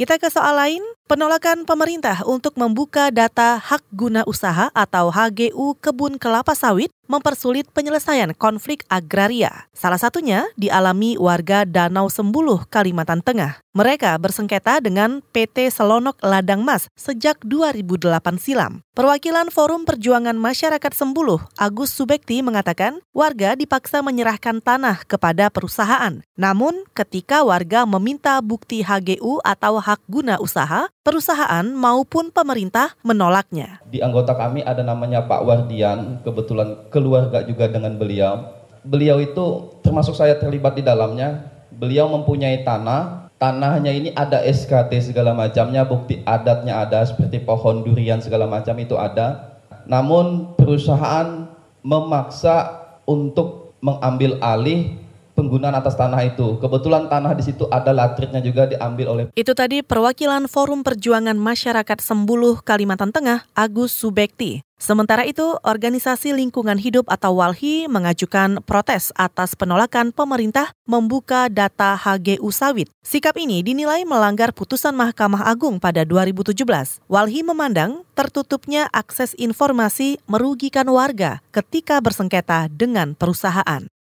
Kita ke soal lain, penolakan pemerintah untuk membuka data hak guna usaha atau HGU kebun kelapa sawit mempersulit penyelesaian konflik agraria. Salah satunya dialami warga Danau Sembuluh, Kalimantan Tengah. Mereka bersengketa dengan PT Selonok Ladang Mas sejak 2008 silam. Perwakilan Forum Perjuangan Masyarakat Sembuluh, Agus Subekti mengatakan warga dipaksa menyerahkan tanah kepada perusahaan. Namun ketika warga meminta bukti HGU atau hak guna usaha, perusahaan maupun pemerintah menolaknya. Di anggota kami ada namanya Pak Wardian, kebetulan keluarga juga dengan beliau. Beliau itu termasuk saya terlibat di dalamnya. Beliau mempunyai tanah, tanahnya ini ada SKT segala macamnya, bukti adatnya ada seperti pohon durian segala macam itu ada. Namun perusahaan memaksa untuk mengambil alih penggunaan atas tanah itu. Kebetulan tanah di situ ada latritnya juga diambil oleh Itu tadi perwakilan Forum Perjuangan Masyarakat Sembuluh Kalimantan Tengah, Agus Subekti. Sementara itu, Organisasi Lingkungan Hidup atau WALHI mengajukan protes atas penolakan pemerintah membuka data HGU sawit. Sikap ini dinilai melanggar putusan Mahkamah Agung pada 2017. WALHI memandang tertutupnya akses informasi merugikan warga ketika bersengketa dengan perusahaan.